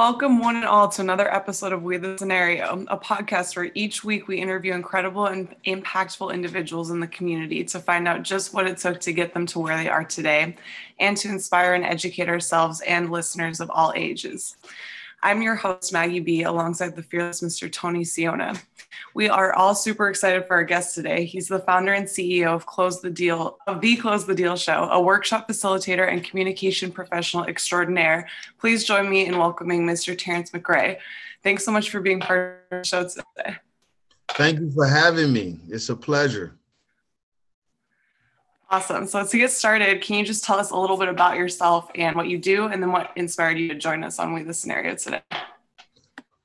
Welcome, one and all, to another episode of We the Scenario, a podcast where each week we interview incredible and impactful individuals in the community to find out just what it took to get them to where they are today and to inspire and educate ourselves and listeners of all ages. I'm your host, Maggie B, alongside the fearless Mr. Tony Siona. We are all super excited for our guest today. He's the founder and CEO of Close the Deal, of the Close the Deal Show, a workshop facilitator and communication professional extraordinaire. Please join me in welcoming Mr. Terrence McRae. Thanks so much for being part of the show today. Thank you for having me. It's a pleasure. Awesome. So to get started, can you just tell us a little bit about yourself and what you do, and then what inspired you to join us on We the Scenario today?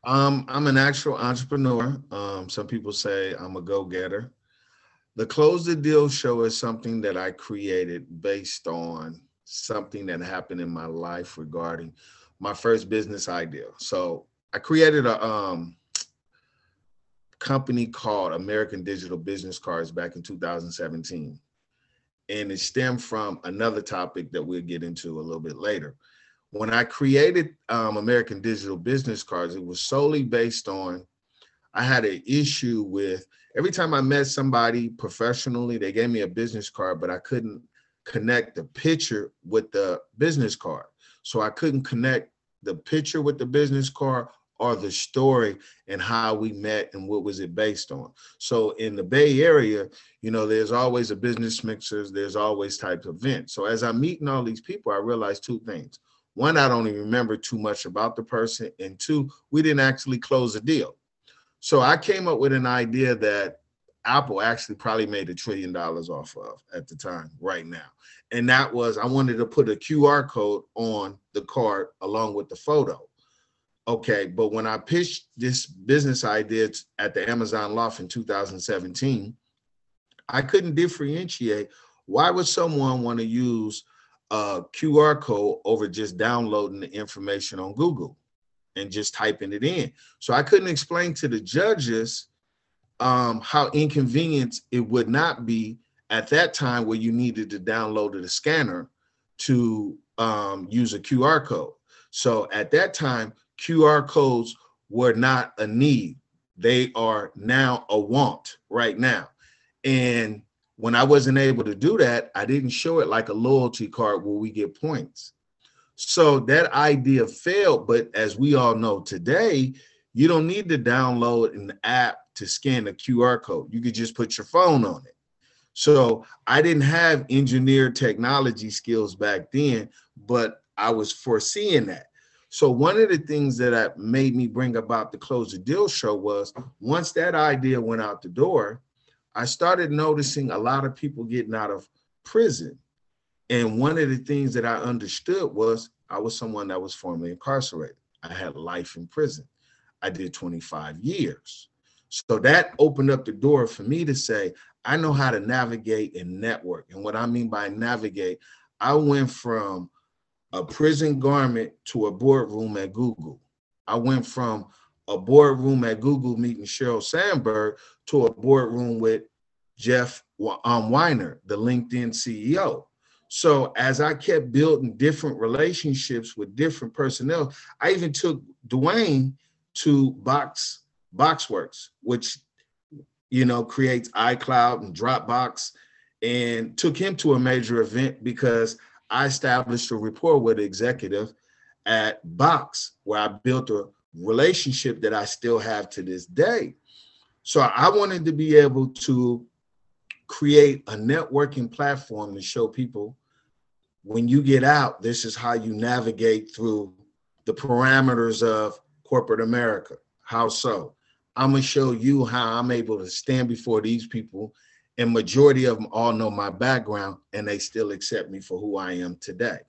Um, I'm an actual entrepreneur. Um, some people say I'm a go-getter. The Close the Deal show is something that I created based on something that happened in my life regarding my first business idea. So I created a um, company called American Digital Business Cards back in 2017 and it stemmed from another topic that we'll get into a little bit later. When I created um, American Digital Business Cards, it was solely based on I had an issue with every time I met somebody professionally, they gave me a business card, but I couldn't connect the picture with the business card. So I couldn't connect the picture with the business card or the story and how we met and what was it based on. So in the Bay Area, you know, there's always a business mixers, there's always types of events. So as I'm meeting all these people, I realized two things. One, I don't even remember too much about the person. And two, we didn't actually close a deal. So I came up with an idea that Apple actually probably made a trillion dollars off of at the time, right now. And that was I wanted to put a QR code on the card along with the photo okay, but when I pitched this business idea at the Amazon Loft in 2017, I couldn't differentiate why would someone want to use a QR code over just downloading the information on Google and just typing it in. So I couldn't explain to the judges um, how inconvenient it would not be at that time where you needed to download a scanner to um, use a QR code. So at that time, QR codes were not a need. They are now a want right now. And when I wasn't able to do that, I didn't show it like a loyalty card where we get points. So that idea failed. But as we all know today, you don't need to download an app to scan a QR code. You could just put your phone on it. So I didn't have engineer technology skills back then, but I was foreseeing that. So one of the things that made me bring about the Close the Deal show was once that idea went out the door, I started noticing a lot of people getting out of prison. And one of the things that I understood was I was someone that was formerly incarcerated. I had life in prison. I did 25 years. So that opened up the door for me to say, I know how to navigate and network. And what I mean by navigate, I went from a prison garment to a boardroom at Google. I went from a boardroom at Google meeting Sheryl Sandberg to a boardroom with Jeff um, Weiner, the LinkedIn CEO. So as I kept building different relationships with different personnel, I even took Dwayne to Box Boxworks, which you know creates iCloud and Dropbox, and took him to a major event because I established a rapport with an executive at Box, where I built a relationship that I still have to this day. So I wanted to be able to create a networking platform to show people when you get out, this is how you navigate through the parameters of corporate America. How so? I'm gonna show you how I'm able to stand before these people and majority of them all know my background and they still accept me for who I am today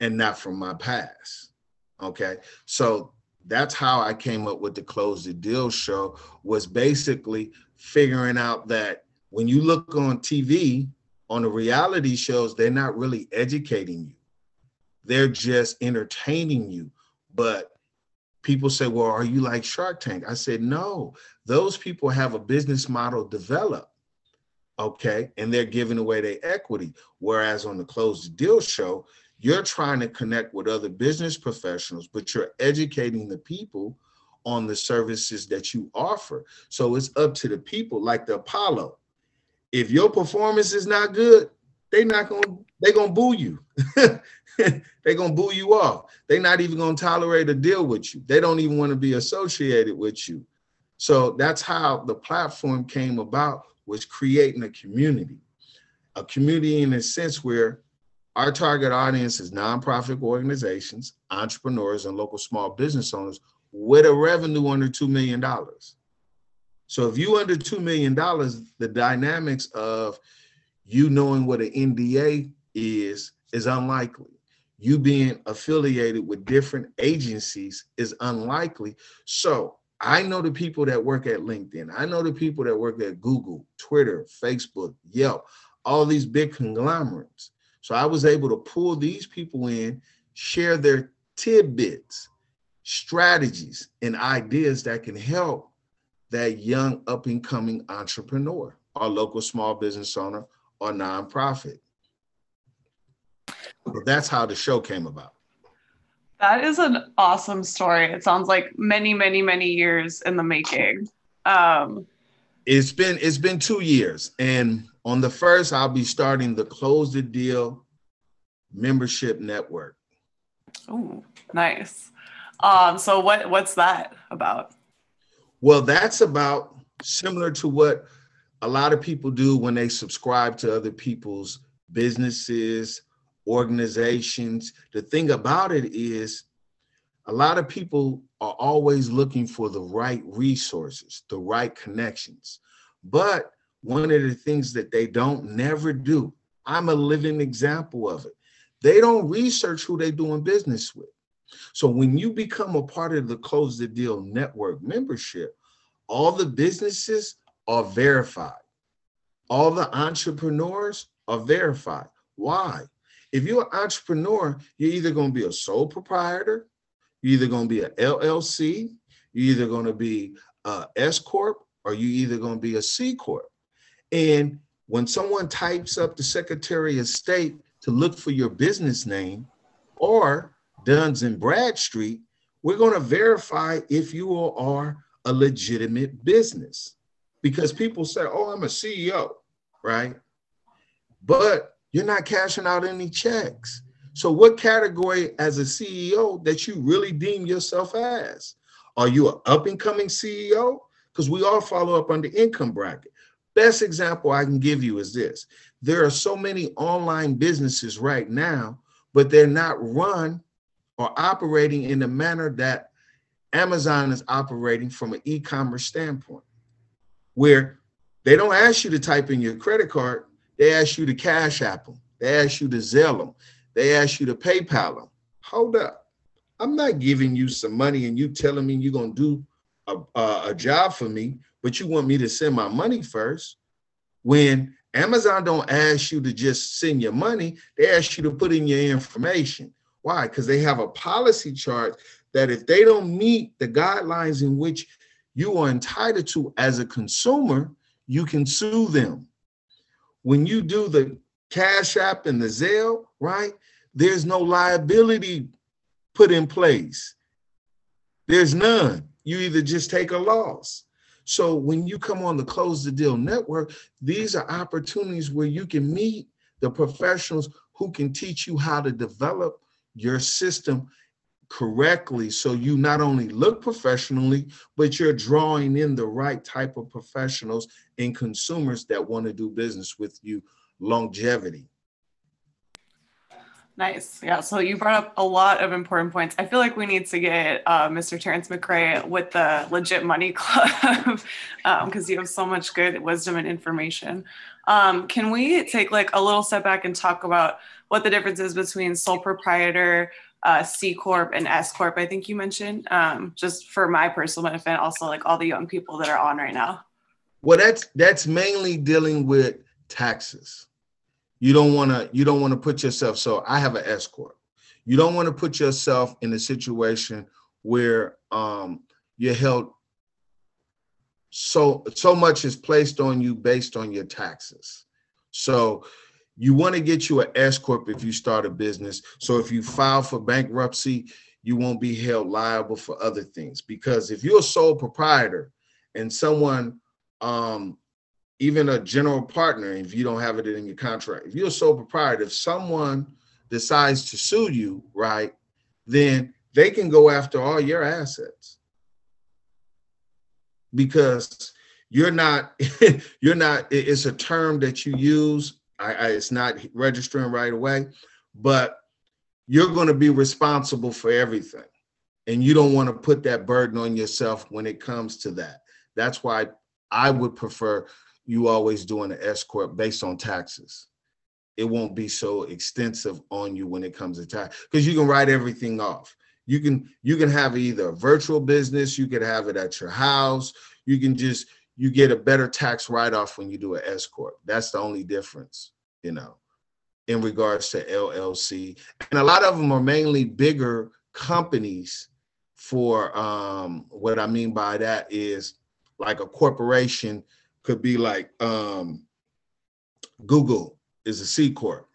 and not from my past. Okay. So that's how I came up with the close the deal show was basically figuring out that when you look on TV on the reality shows, they're not really educating you. They're just entertaining you. But people say, well, are you like Shark Tank? I said, no, those people have a business model developed okay, and they're giving away their equity. Whereas on the closed deal show, you're trying to connect with other business professionals, but you're educating the people on the services that you offer. So it's up to the people, like the Apollo. If your performance is not good, they're not gonna they gonna boo you. they're gonna boo you off. They're not even gonna tolerate a deal with you. They don't even want to be associated with you. So that's how the platform came about was creating a community, a community in a sense where our target audience is nonprofit organizations, entrepreneurs, and local small business owners with a revenue under $2 million. So if you under $2 million, the dynamics of you knowing what an NDA is is unlikely. You being affiliated with different agencies is unlikely. So I know the people that work at LinkedIn. I know the people that work at Google, Twitter, Facebook, Yelp, all these big conglomerates. So I was able to pull these people in, share their tidbits, strategies, and ideas that can help that young up and coming entrepreneur or local small business owner or nonprofit. But that's how the show came about. That is an awesome story. It sounds like many, many, many years in the making. Um, it's been it's been two years, and on the first, I'll be starting the Close the Deal membership network. Oh, nice. Um, so what what's that about? Well, that's about similar to what a lot of people do when they subscribe to other people's businesses, organizations. The thing about it is, a lot of people are always looking for the right resources, the right connections. But one of the things that they don't never do, I'm a living example of it. They don't research who they're doing business with. So when you become a part of the Close the Deal Network membership, all the businesses are verified. All the entrepreneurs are verified. Why? If you're an entrepreneur, you're either going to be a sole proprietor, you're either going to be an LLC, you're either going to be a S corp, or you're either going to be a C corp. And when someone types up the Secretary of State to look for your business name or Duns and Bradstreet, we're going to verify if you are a legitimate business. Because people say, oh, I'm a CEO, right? But you're not cashing out any checks. So, what category as a CEO that you really deem yourself as? Are you an up and coming CEO? Because we all follow up on the income bracket. Best example I can give you is this there are so many online businesses right now, but they're not run or operating in the manner that Amazon is operating from an e commerce standpoint, where they don't ask you to type in your credit card, they ask you to cash app them. They ask you to Zelle them. They ask you to PayPal them. Hold up. I'm not giving you some money and you telling me you're going to do a, a, a job for me, but you want me to send my money first. When Amazon don't ask you to just send your money, they ask you to put in your information. Why? Because they have a policy chart that if they don't meet the guidelines in which you are entitled to as a consumer, you can sue them when you do the Cash App and the Zelle, right? There's no liability put in place. There's none. You either just take a loss. So when you come on the Close the Deal network, these are opportunities where you can meet the professionals who can teach you how to develop your system correctly so you not only look professionally but you're drawing in the right type of professionals and consumers that want to do business with you longevity Nice. Yeah. So you brought up a lot of important points. I feel like we need to get uh, Mr. Terrence McRae with the Legit Money Club because um, you have so much good wisdom and information. Um, can we take like a little step back and talk about what the difference is between sole proprietor, uh, C Corp and S Corp, I think you mentioned, um, just for my personal benefit, also like all the young people that are on right now? Well, that's that's mainly dealing with taxes. You don't want to you don't want to put yourself. So I have an S Corp. You don't want to put yourself in a situation where um, you're held so so much is placed on you based on your taxes. So you want to get you an S corp if you start a business. So if you file for bankruptcy, you won't be held liable for other things. Because if you're a sole proprietor and someone, um, even a general partner, if you don't have it in your contract, if you're a sole proprietor, if someone decides to sue you, right, then they can go after all your assets because you're not you're not it's a term that you use I, I, it's not registering right away but you're going to be responsible for everything. And you don't want to put that burden on yourself when it comes to that. That's why i would prefer you always doing an S corp based on taxes. It won't be so extensive on you when it comes to tax because you can write everything off. You can you can have either a virtual business you could have it at your house you can just you get a better tax write-off when you do an S corp. That's the only difference, you know, in regards to LLC. And a lot of them are mainly bigger companies. For um, what I mean by that is like a corporation could be like um, Google is a C corp,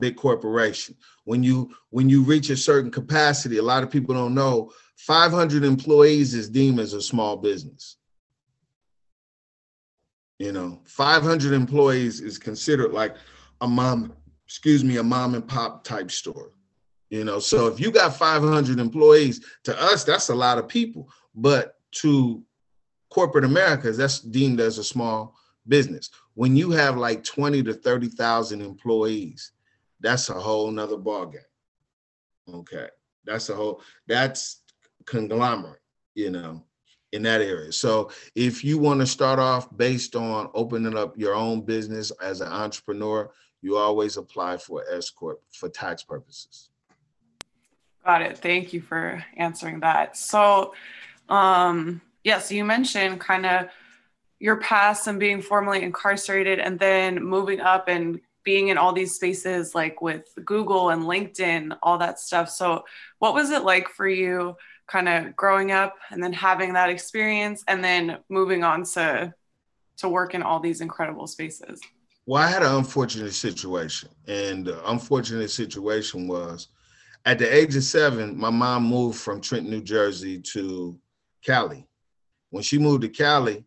big corporation. When you when you reach a certain capacity, a lot of people don't know 500 employees is deemed as a small business you know, 500 employees is considered like a mom, excuse me, a mom and pop type store. You know, so if you got 500 employees, to us, that's a lot of people. But to corporate America, that's deemed as a small business. When you have like 20 to 30,000 employees, that's a whole nother ballgame. Okay. That's a whole, that's conglomerate, you know in that area. So if you want to start off based on opening up your own business as an entrepreneur, you always apply for S corp for tax purposes. Got it. Thank you for answering that. So, um, yes, yeah, so you mentioned kind of your past and being formally incarcerated, and then moving up and being in all these spaces like with Google and LinkedIn, all that stuff. So, what was it like for you? Kind of growing up and then having that experience and then moving on to to work in all these incredible spaces. Well i had an unfortunate situation and the unfortunate situation was at the age of seven my mom moved from trenton new jersey to cali. When she moved to cali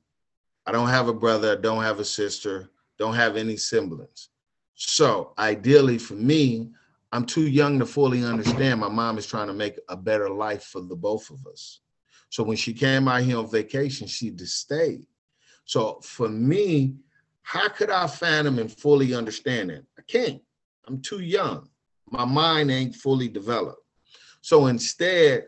i don't have a brother I don't have a sister don't have any siblings so ideally for me I'm too young to fully understand my mom is trying to make a better life for the both of us. So when she came out here on vacation, she just stayed. So for me, how could I fathom and fully understand it? I can't. I'm too young. My mind ain't fully developed. So instead,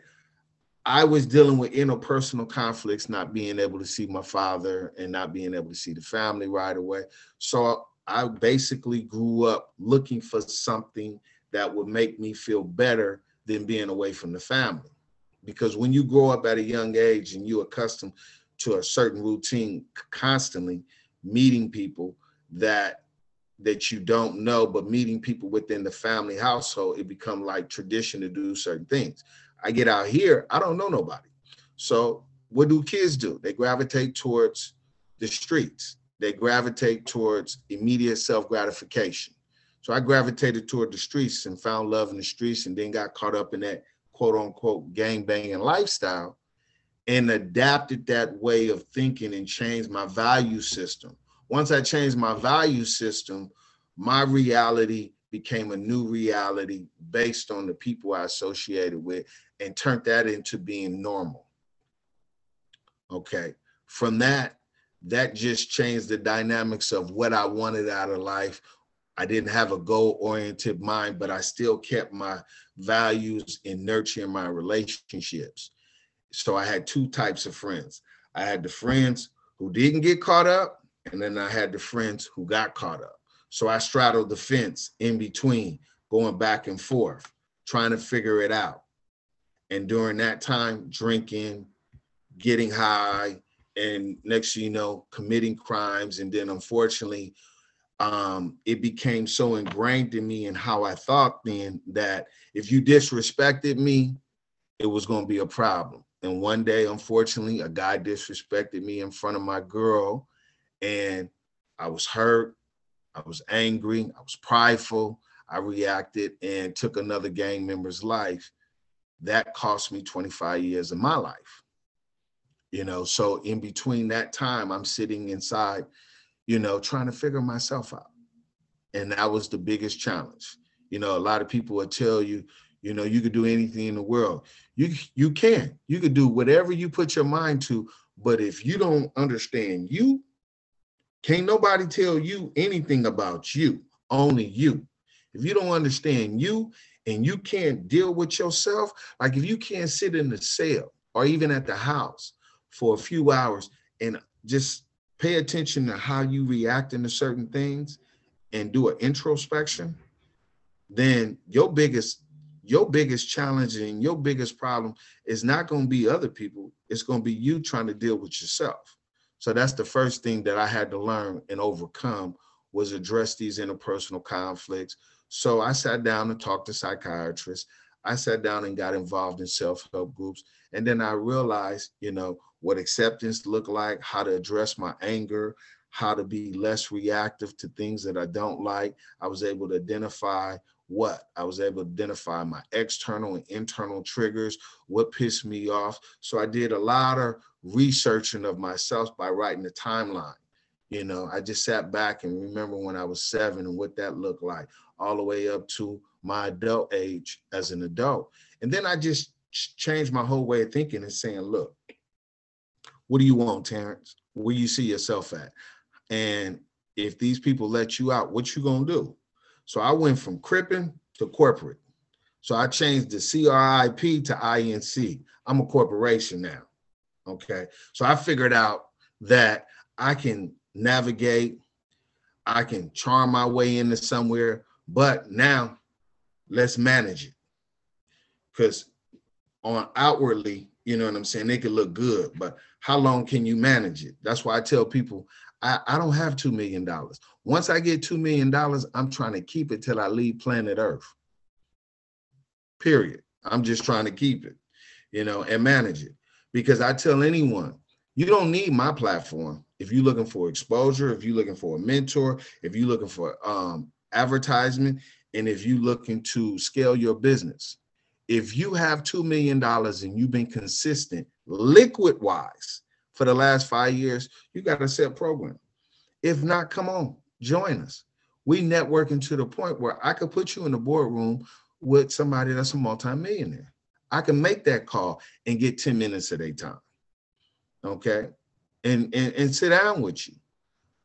I was dealing with interpersonal conflicts, not being able to see my father and not being able to see the family right away. So I basically grew up looking for something that would make me feel better than being away from the family. Because when you grow up at a young age and you're accustomed to a certain routine constantly meeting people that that you don't know, but meeting people within the family household, it become like tradition to do certain things. I get out here, I don't know nobody. So what do kids do? They gravitate towards the streets. They gravitate towards immediate self gratification. So I gravitated toward the streets and found love in the streets and then got caught up in that quote unquote gang banging lifestyle and adapted that way of thinking and changed my value system. Once I changed my value system, my reality became a new reality based on the people I associated with and turned that into being normal. Okay. From that, that just changed the dynamics of what I wanted out of life, I didn't have a goal oriented mind, but I still kept my values in nurturing my relationships. So I had two types of friends. I had the friends who didn't get caught up, and then I had the friends who got caught up. So I straddled the fence in between, going back and forth, trying to figure it out. And during that time, drinking, getting high, and next you know, committing crimes. And then unfortunately, um, it became so ingrained in me and how I thought then that if you disrespected me, it was going to be a problem. And one day, unfortunately, a guy disrespected me in front of my girl, and I was hurt. I was angry, I was prideful, I reacted and took another gang member's life. That cost me 25 years of my life. You know, so in between that time, I'm sitting inside, you know, trying to figure myself out. And that was the biggest challenge. You know, a lot of people will tell you, you know, you could do anything in the world. You you can. You could do whatever you put your mind to, but if you don't understand you, can't nobody tell you anything about you, only you. If you don't understand you and you can't deal with yourself, like if you can't sit in the cell or even at the house for a few hours and just pay attention to how you react into certain things and do an introspection, then your biggest your biggest challenge and your biggest problem is not going to be other people it's going to be you trying to deal with yourself so that's the first thing that I had to learn and overcome was address these interpersonal conflicts. So I sat down and talked to psychiatrists. I sat down and got involved in self-help groups. And then I realized, you know, what acceptance looked like, how to address my anger, how to be less reactive to things that I don't like. I was able to identify what I was able to identify my external and internal triggers, what pissed me off. So I did a lot of researching of myself by writing the timeline. You know, I just sat back and remember when I was seven and what that looked like, all the way up to my adult age as an adult. And then I just changed my whole way of thinking and saying, look, what do you want, Terrence? Where you see yourself at? And if these people let you out, what you gonna do? So I went from cripping to corporate. So I changed the CRIP to INC. I'm a corporation now. Okay. So I figured out that I can navigate, I can charm my way into somewhere, but now let's manage it. Because on outwardly, you know what I'm saying, they could look good, but how long can you manage it? That's why I tell people I, I don't have $2 million. Once I get $2 million, I'm trying to keep it till I leave planet Earth. Period. I'm just trying to keep it, you know, and manage it. Because I tell anyone, you don't need my platform if you're looking for exposure, if you're looking for a mentor, if you're looking for um, advertisement, and if you're looking to scale your business. If you have $2 million and you've been consistent liquid wise for the last five years, you got a set program. If not, come on, join us. We networking to the point where I could put you in the boardroom with somebody that's a multimillionaire. I can make that call and get 10 minutes of their time. Okay. And, and, and sit down with you.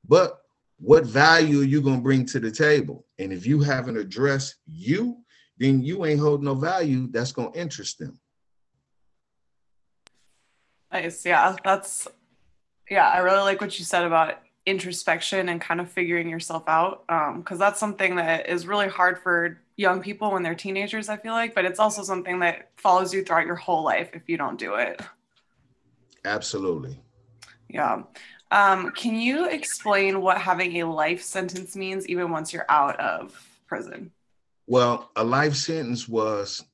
But what value are you going to bring to the table? And if you haven't addressed you, then you ain't holding no value that's going to interest them. Nice. Yeah. That's, yeah, I really like what you said about introspection and kind of figuring yourself out because um, that's something that is really hard for young people when they're teenagers i feel like but it's also something that follows you throughout your whole life if you don't do it absolutely yeah um, can you explain what having a life sentence means even once you're out of prison well a life sentence was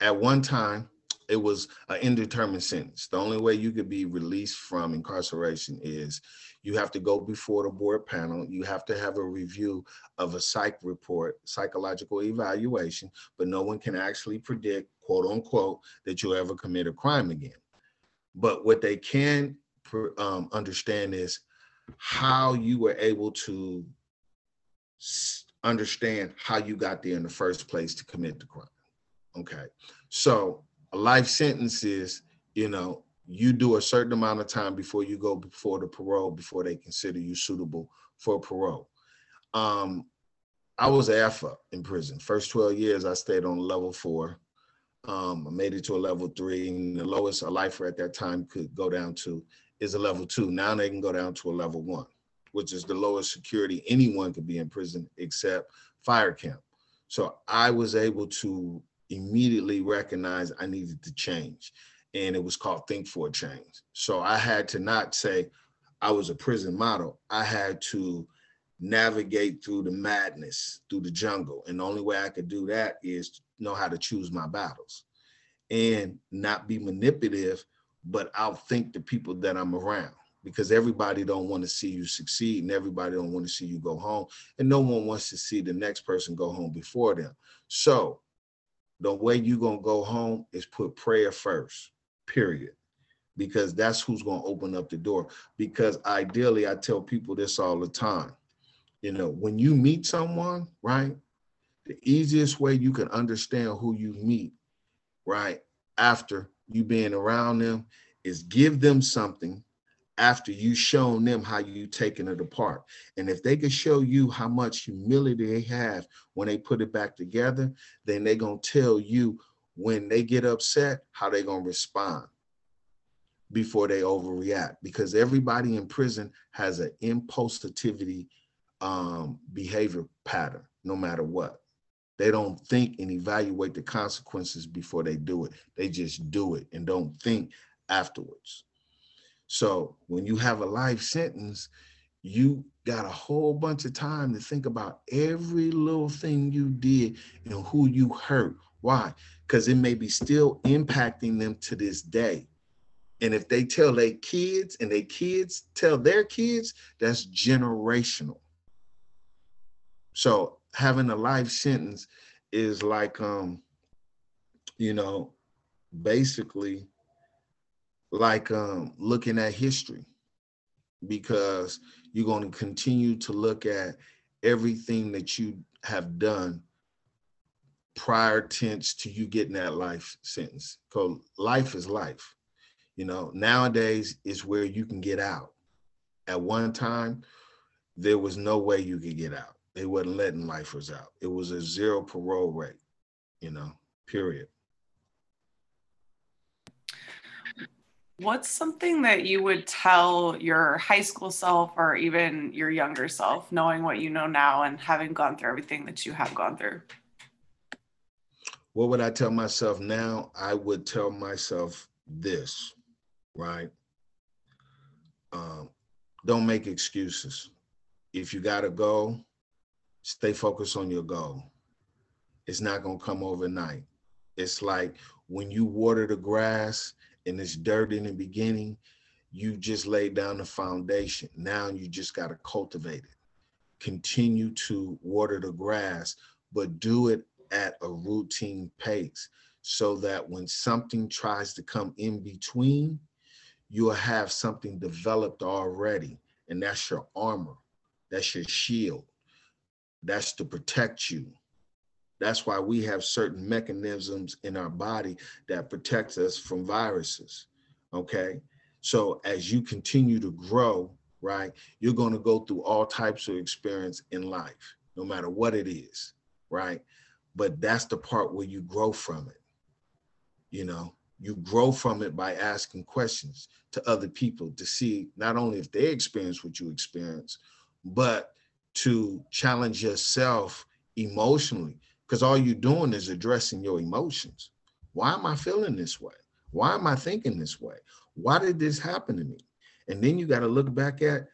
at one time it was an indeterminate sentence the only way you could be released from incarceration is you have to go before the board panel. You have to have a review of a psych report, psychological evaluation, but no one can actually predict, quote unquote, that you'll ever commit a crime again. But what they can um, understand is how you were able to understand how you got there in the first place to commit the crime. Okay. So a life sentence is, you know, you do a certain amount of time before you go before the parole before they consider you suitable for parole. Um, I was AFA in prison. First 12 years, I stayed on level four. Um, I made it to a level three, and the lowest a lifer at that time could go down to is a level two. Now they can go down to a level one, which is the lowest security anyone could be in prison except fire camp. So I was able to immediately recognize I needed to change and it was called Think for a Change. So I had to not say I was a prison model. I had to navigate through the madness, through the jungle. And the only way I could do that is know how to choose my battles and not be manipulative, but outthink the people that I'm around. Because everybody don't want to see you succeed and everybody don't want to see you go home and no one wants to see the next person go home before them. So the way you're going to go home is put prayer first period because that's who's going to open up the door. Because ideally i tell people this all the time you know when you meet someone right the easiest way you can understand who you meet right after you being around them is give them something after you shown them how you taking it apart. And if they can show you how much humility they have when they put it back together, then they're gonna tell you when they get upset how they're gonna respond before they overreact. Because everybody in prison has an impulsivity um, behavior pattern, no matter what. They don't think and evaluate the consequences before they do it. They just do it and don't think afterwards. So when you have a life sentence, you got a whole bunch of time to think about every little thing you did and who you hurt. Why? Because it may be still impacting them to this day. And if they tell their kids and their kids tell their kids, that's generational. So having a life sentence is like um, you know, basically like um, looking at history because you're going to continue to look at everything that you have done prior tense to you getting that life sentence. Because life is life. You know, nowadays is where you can get out. At one time, there was no way you could get out. They wasn't letting lifers out. It was a zero parole rate, you know, period. What's something that you would tell your high school self or even your younger self, knowing what you know now and having gone through everything that you have gone through? What would I tell myself now? I would tell myself this, right? Um, don't make excuses. If you got to go, stay focused on your goal. It's not going to come overnight. It's like when you water the grass, and it's dirt in the beginning, you just laid down the foundation. Now you just got to cultivate it. Continue to water the grass, but do it at a routine pace so that when something tries to come in between, you'll have something developed already. And that's your armor, that's your shield, that's to protect you that's why we have certain mechanisms in our body that protects us from viruses. Okay. So as you continue to grow, right, you're going to go through all types of experience in life, no matter what it is, right? But that's the part where you grow from it. You know, you grow from it by asking questions to other people to see not only if they experience what you experience, but to challenge yourself emotionally because all you're doing is addressing your emotions. Why am I feeling this way? Why am I thinking this way? Why did this happen to me? And then you got to look back at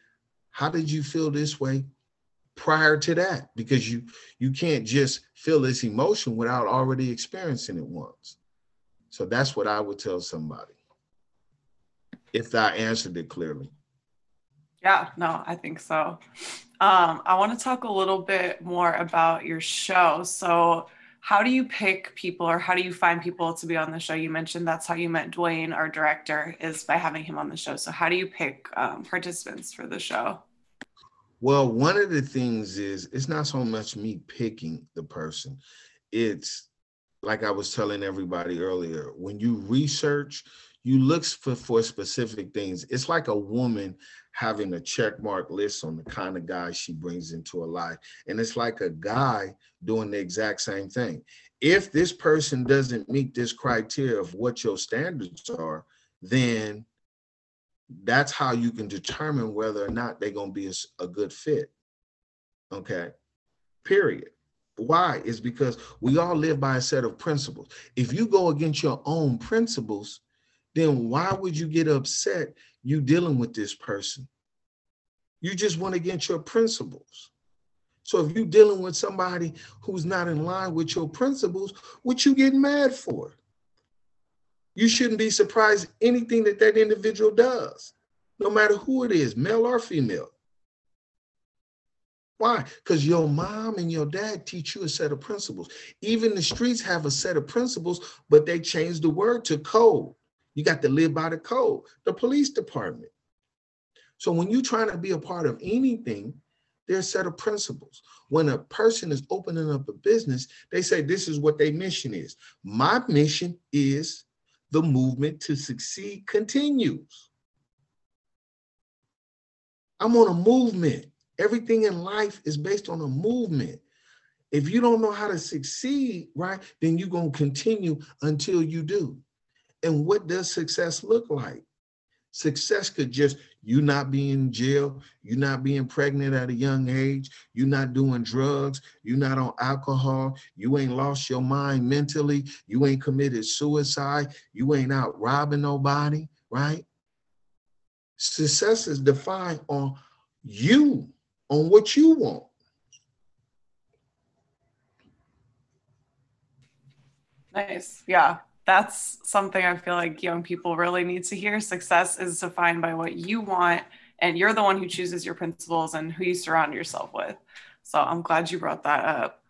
how did you feel this way prior to that? Because you you can't just feel this emotion without already experiencing it once. So that's what I would tell somebody. If I answered it clearly. Yeah, no, I think so. Um, I want to talk a little bit more about your show. So, how do you pick people or how do you find people to be on the show? You mentioned that's how you met Dwayne, our director, is by having him on the show. So, how do you pick um, participants for the show? Well, one of the things is it's not so much me picking the person, it's like I was telling everybody earlier when you research, you look for, for specific things. It's like a woman having a check mark list on the kind of guy she brings into her life. And it's like a guy doing the exact same thing. If this person doesn't meet this criteria of what your standards are, then that's how you can determine whether or not they're going to be a, a good fit. Okay. Period. Why? Is because we all live by a set of principles. If you go against your own principles, then why would you get upset you dealing with this person? You just went against your principles. So if you're dealing with somebody who's not in line with your principles, what you getting mad for? You shouldn't be surprised anything that that individual does. no matter who it is, male or female. Why? Because your mom and your dad teach you a set of principles. Even the streets have a set of principles, but they change the word to code. You got to live by the code. The police department. So when you're trying to be a part of anything, there's a set of principles. When a person is opening up a business, they say this is what their mission is. My mission is the movement to succeed continues. I'm on a movement. Everything in life is based on a movement. If you don't know how to succeed, right, then you're going to continue until you do. And what does success look like? Success could just you not being in jail, you not being pregnant at a young age, you not doing drugs, you not on alcohol, you ain't lost your mind mentally, you ain't committed suicide, you ain't out robbing nobody, right? Success is defined on you, on what you want. Nice. Yeah that's something I feel like young people really need to hear. Success is defined by what you want, and you're the one who chooses your principles and who you surround yourself with. So I'm glad you brought that up.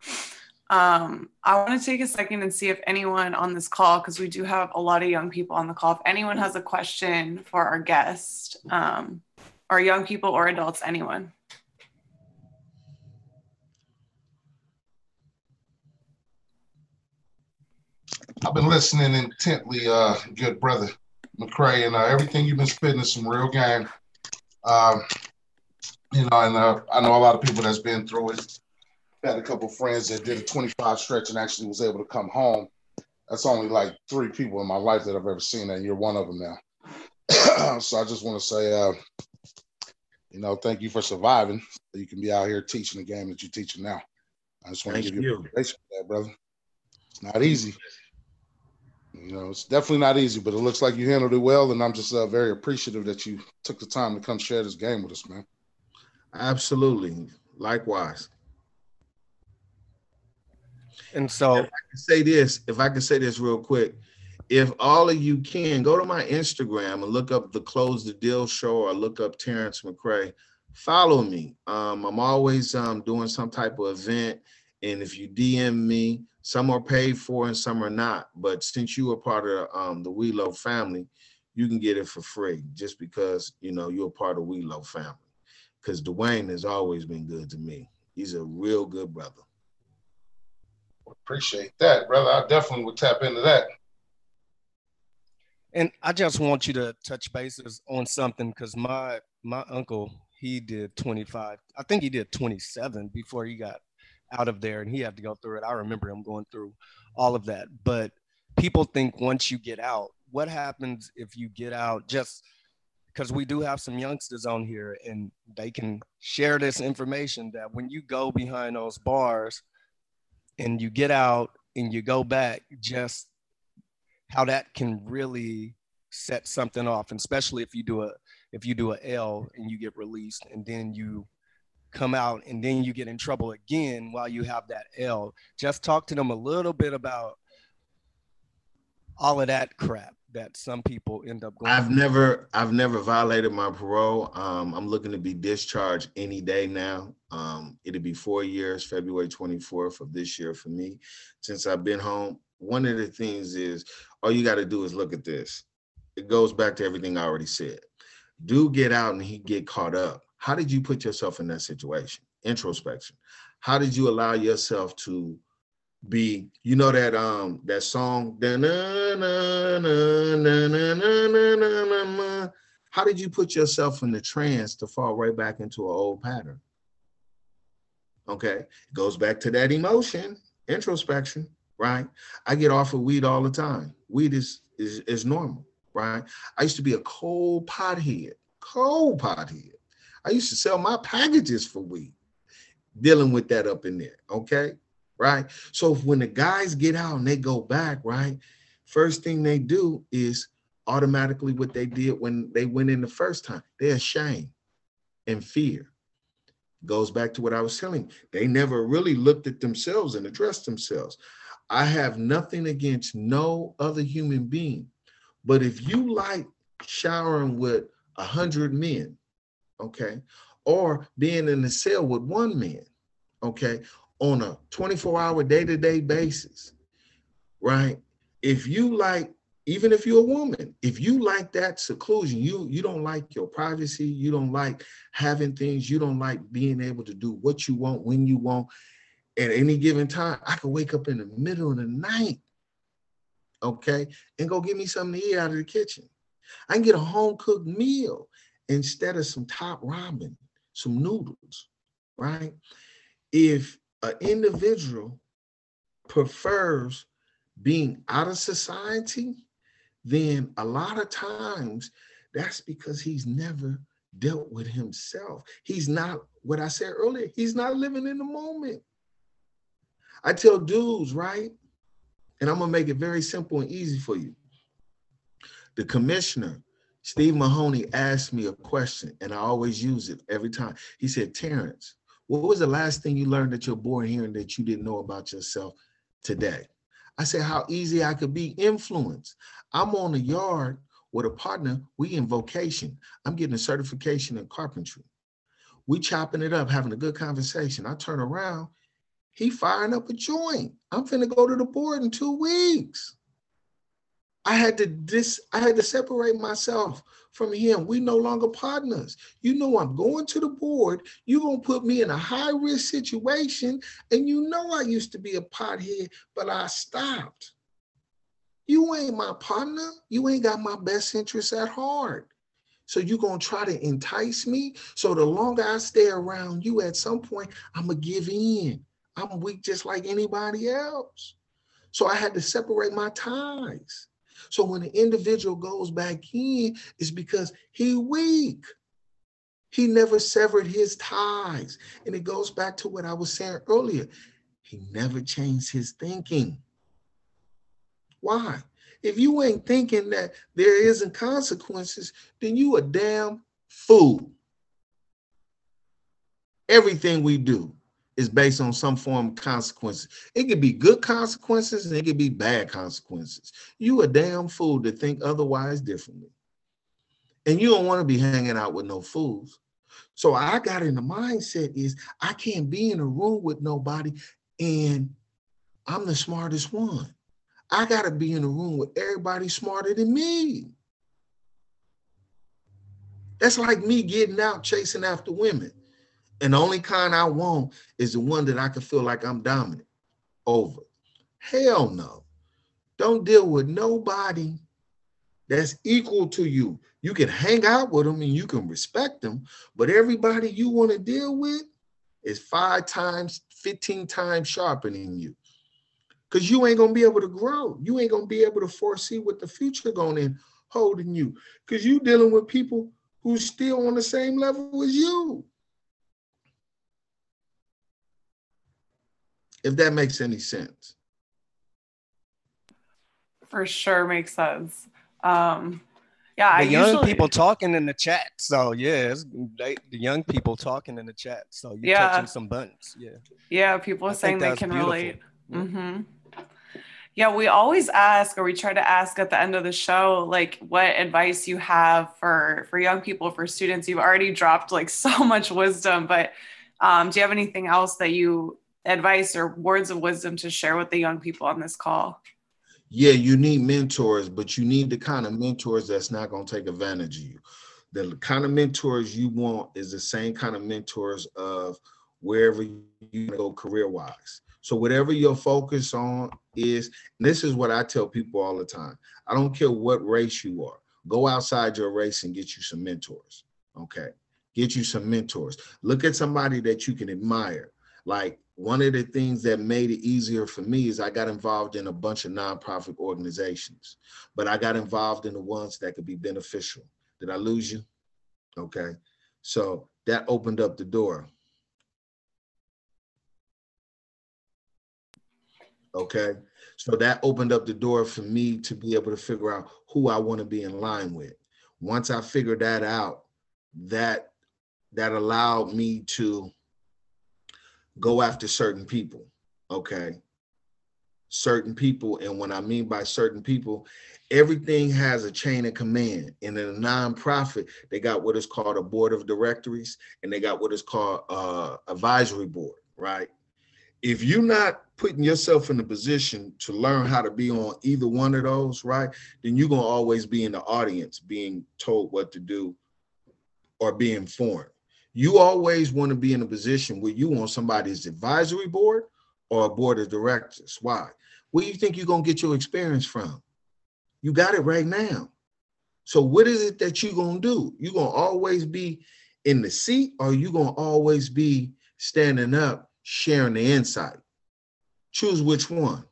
Um, I want to take a second and see if anyone on this call, because we do have a lot of young people on the call, if anyone has a question for our guest, um, young people or adults, anyone. I've been listening intently, uh, good brother McCray, and uh, everything you've been spitting is some real game. Um, you know, and uh, I know a lot of people that's been through it. Had a couple friends that did a 25 stretch and actually was able to come home. That's only like three people in my life that I've ever seen that, and you're one of them now. so I just want to say, uh, you know, thank you for surviving. You can be out here teaching the game that you're teaching now. I just want to give you, you. a for that, brother. It's not easy. You know, it's definitely not easy, but it looks like you handled it well, and I'm just uh, very appreciative that you took the time to come share this game with us, man. Absolutely. Likewise. And so, if I can say this, if I can say this real quick, if all of you can go to my Instagram and look up the Close the Deal Show or look up Terrence McCray, follow me. Um, I'm always um, doing some type of event, and if you DM me, some are paid for and some are not. But since you are part of um, the Welo family, you can get it for free just because you know you're part of Welo family. Because Dwayne has always been good to me. He's a real good brother. Appreciate that, brother. I definitely would tap into that. And I just want you to touch bases on something because my my uncle he did 25. I think he did 27 before he got out of there and he had to go through it. I remember him going through all of that. But people think once you get out, what happens if you get out just because we do have some youngsters on here and they can share this information that when you go behind those bars and you get out and you go back, just how that can really set something off, and especially if you do a if you do a L and you get released and then you come out and then you get in trouble again while you have that L. Just talk to them a little bit about all of that crap that some people end up going. I've through. never I've never violated my parole. Um, I'm looking to be discharged any day now. Um, it'll be four years, February 24th of this year for me. Since I've been home, one of the things is all you got to do is look at this. It goes back to everything I already said. Do get out and he get caught up how did you put yourself in that situation? Introspection. How did you allow yourself to be, you know that um that song, how did you put yourself in the trance to fall right back into an old pattern? Okay, it goes back to that emotion, introspection, right? I get off of weed all the time. Weed is is, is normal, right? I used to be a cold pothead, cold pothead. I used to sell my packages for weed, dealing with that up in there. Okay. Right. So when the guys get out and they go back, right, first thing they do is automatically what they did when they went in the first time. They're ashamed and fear. Goes back to what I was telling. They never really looked at themselves and addressed themselves. I have nothing against no other human being. But if you like showering with a hundred men, okay, or being in the cell with one man, okay, on a 24-hour day-to-day basis, right? If you like, even if you're a woman, if you like that seclusion, you you don't like your privacy, you don't like having things, you don't like being able to do what you want when you want at any given time. I could wake up in the middle of the night, okay, and go get me something to eat out of the kitchen. I can get a home cooked meal instead of some top ramen, some noodles, right? If an individual prefers being out of society, then a lot of times that's because he's never dealt with himself. He's not, what I said earlier, he's not living in the moment. I tell dudes, right? And I'm gonna make it very simple and easy for you. The commissioner, Steve Mahoney, asked me a question, and I always use it every time. He said, Terrence, what was the last thing you learned that you're born hearing that you didn't know about yourself today? I said, how easy I could be influenced. I'm on the yard with a partner. We in vocation. I'm getting a certification in carpentry. We chopping it up, having a good conversation. I turn around, he firing up a joint. I'm finna go to the board in two weeks. I had to dis I had to separate myself from him. We no longer partners. You know I'm going to the board. You're gonna put me in a high risk situation. And you know I used to be a pothead, but I stopped. You ain't my partner. You ain't got my best interests at heart. So you're gonna try to entice me. So the longer I stay around you, at some point, I'm gonna give in. I'm weak just like anybody else. So I had to separate my ties. So when the individual goes back in, it's because he weak. He never severed his ties. And it goes back to what I was saying earlier. He never changed his thinking. Why? If you ain't thinking that there isn't consequences, then you a damn fool. Everything we do is based on some form of consequences. It could be good consequences and it could be bad consequences. You a damn fool to think otherwise differently. And you don't want to be hanging out with no fools. So I got in the mindset is I can't be in a room with nobody and I'm the smartest one. I got to be in a room with everybody smarter than me. That's like me getting out chasing after women. And the only kind I want is the one that I can feel like I'm dominant over. Hell no. Don't deal with nobody that's equal to you. You can hang out with them and you can respect them, but everybody you want to deal with is five times, 15 times sharper than you. Because you ain't gonna be able to grow. You ain't gonna be able to foresee what the future gonna hold in you. Because you dealing with people who's still on the same level as you. If that makes any sense. For sure makes sense. Um, yeah, the I young usually, people talking in the chat. So yeah, it's, they, the young people talking in the chat. So you're Yeah. touching some buttons. Yeah. Yeah, people I are saying they can beautiful. relate. Yeah. hmm Yeah, we always ask, or we try to ask at the end of the show, like what advice you have for for young people, for students. You've already dropped like so much wisdom, but um, do you have anything else that you advice or words of wisdom to share with the young people on this call? Yeah, you need mentors, but you need the kind of mentors that's not going to take advantage of you. The kind of mentors you want is the same kind of mentors of wherever you go career wise. So whatever your focus on is, this is what I tell people all the time. I don't care what race you are. Go outside your race and get you some mentors. Okay. Get you some mentors. Look at somebody that you can admire. Like one of the things that made it easier for me is I got involved in a bunch of nonprofit organizations, but I got involved in the ones that could be beneficial. Did I lose you? Okay. So that opened up the door. Okay. So that opened up the door for me to be able to figure out who I want to be in line with. Once I figured that out, that that allowed me to go after certain people. Okay. certain people. And when I mean by certain people, everything has a chain of command. And in a nonprofit, they got what is called a board of directories and they got what is called uh advisory board, right? If you're not putting yourself in a position to learn how to be on either one of those, right, then you're gonna always be in the audience being told what to do or be informed. You always want to be in a position where you on somebody's advisory board or a board of directors. Why? Where you think you're gonna get your experience from? You got it right now. So what is it that you're gonna do? You're gonna always be in the seat, or you gonna always be standing up, sharing the insight. Choose which one.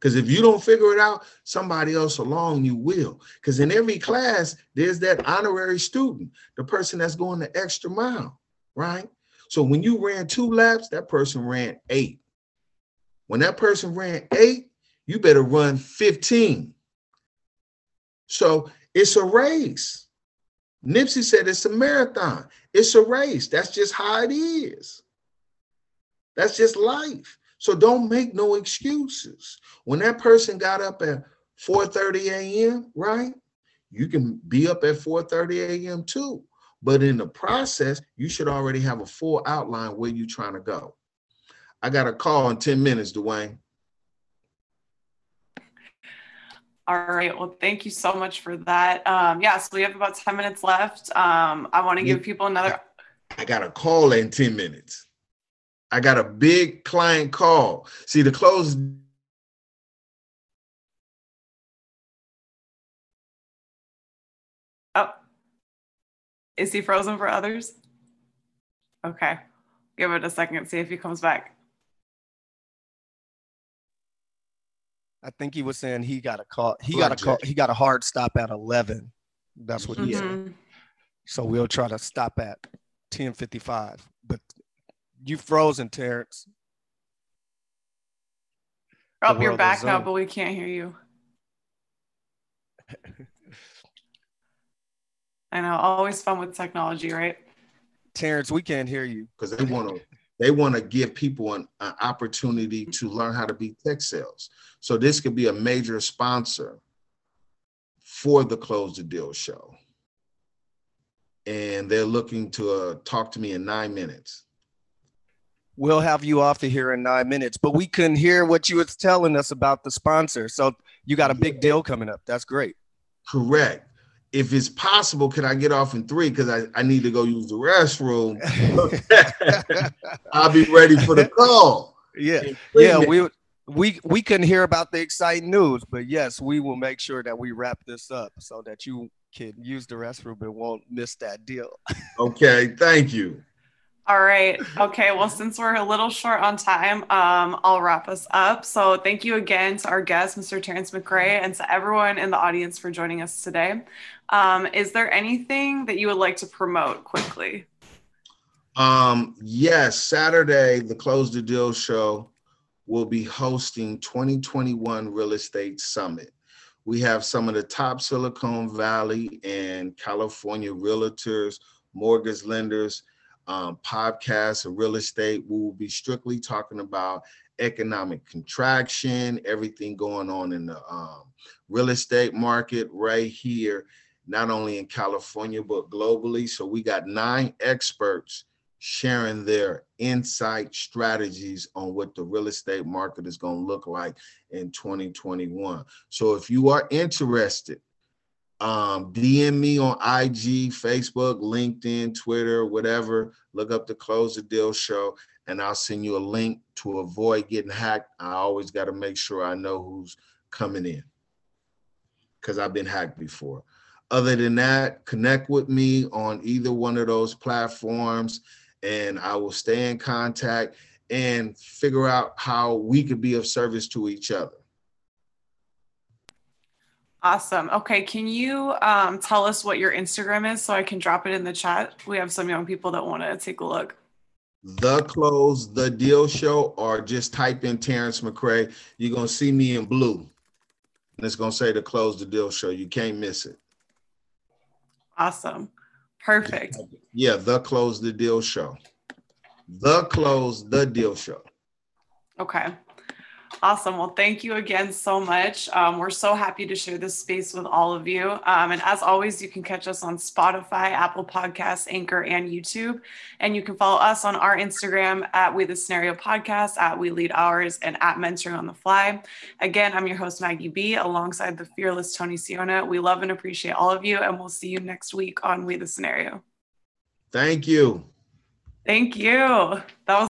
Because if you don't figure it out, somebody else along you will. Because in every class, there's that honorary student, the person that's going the extra mile, right? So when you ran two laps, that person ran eight. When that person ran eight, you better run 15. So it's a race. Nipsey said it's a marathon. It's a race. That's just how it is. That's just life. So don't make no excuses. When that person got up at 4:30 a.m., right? You can be up at 4:30 a.m. too. But in the process, you should already have a full outline where you're trying to go. I got a call in 10 minutes, Dwayne. All right. Well, thank you so much for that. Um, yeah, so we have about 10 minutes left. Um, I want to give people another. I got a call in 10 minutes. I got a big client call. See, the close. Oh, is he frozen for others? Okay. Give it a second, see if he comes back. I think he was saying he got a call. He got a call. He got a hard stop at 11. That's what he mm-hmm. said. So we'll try to stop at 10:55. But you frozen, Terrence. Oh, you're back now, but we can't hear you. I know, always fun with technology, right? Terrence, we can't hear you because they want to. They want to give people an, an opportunity to learn how to be tech sales. So this could be a major sponsor for the Close the Deal show, and they're looking to uh, talk to me in nine minutes we'll have you off of here in nine minutes. But we couldn't hear what you was telling us about the sponsor. So you got a big deal coming up. That's great. Correct. If it's possible, can I get off in three? Because I, I need to go use the restroom. I'll be ready for the call. Yeah. Yeah. We we we couldn't hear about the exciting news, but yes, we will make sure that we wrap this up so that you can use the restroom and won't miss that deal. okay, thank you. All right. Okay. Well, since we're a little short on time, um, I'll wrap us up. So, thank you again to our guest, Mr. Terrence McRae, and to everyone in the audience for joining us today. Um, is there anything that you would like to promote quickly? Um, yes, Saturday, the Close the Deal show will be hosting 2021 Real Estate Summit. We have some of the top Silicon Valley and California realtors, mortgage lenders, um, podcast of real estate. We will be strictly talking about economic contraction, everything going on in the um, real estate market right here, not only in California, but globally. So we got nine experts sharing their insight strategies on what the real estate market is going to look like in 2021. So if you are interested, um, DM me on IG, Facebook, LinkedIn, Twitter, whatever. Look up the Close the Deal show, and I'll send you a link to avoid getting hacked. I always got to make sure I know who's coming in because I've been hacked before. Other than that, connect with me on either one of those platforms, and I will stay in contact and figure out how we could be of service to each other. Awesome. Okay. Can you um, tell us what your Instagram is so I can drop it in the chat? We have some young people that want to take a look. The Close the Deal Show, or just type in Terrence McRae. You're going to see me in blue. And it's going to say the Close the Deal Show. You can't miss it. Awesome. Perfect. Yeah. The Close the Deal Show. The Close the Deal Show. Okay. Awesome. Well, thank you again so much. Um, we're so happy to share this space with all of you. Um, and as always, you can catch us on Spotify, Apple Podcasts, Anchor, and YouTube. And you can follow us on our Instagram at We the Scenario Podcast, at We Lead Ours, and at Mentoring on the Fly. Again, I'm your host, Maggie B, alongside the fearless Tony Siona. We love and appreciate all of you, and we'll see you next week on We the Scenario. Thank you. Thank you. That was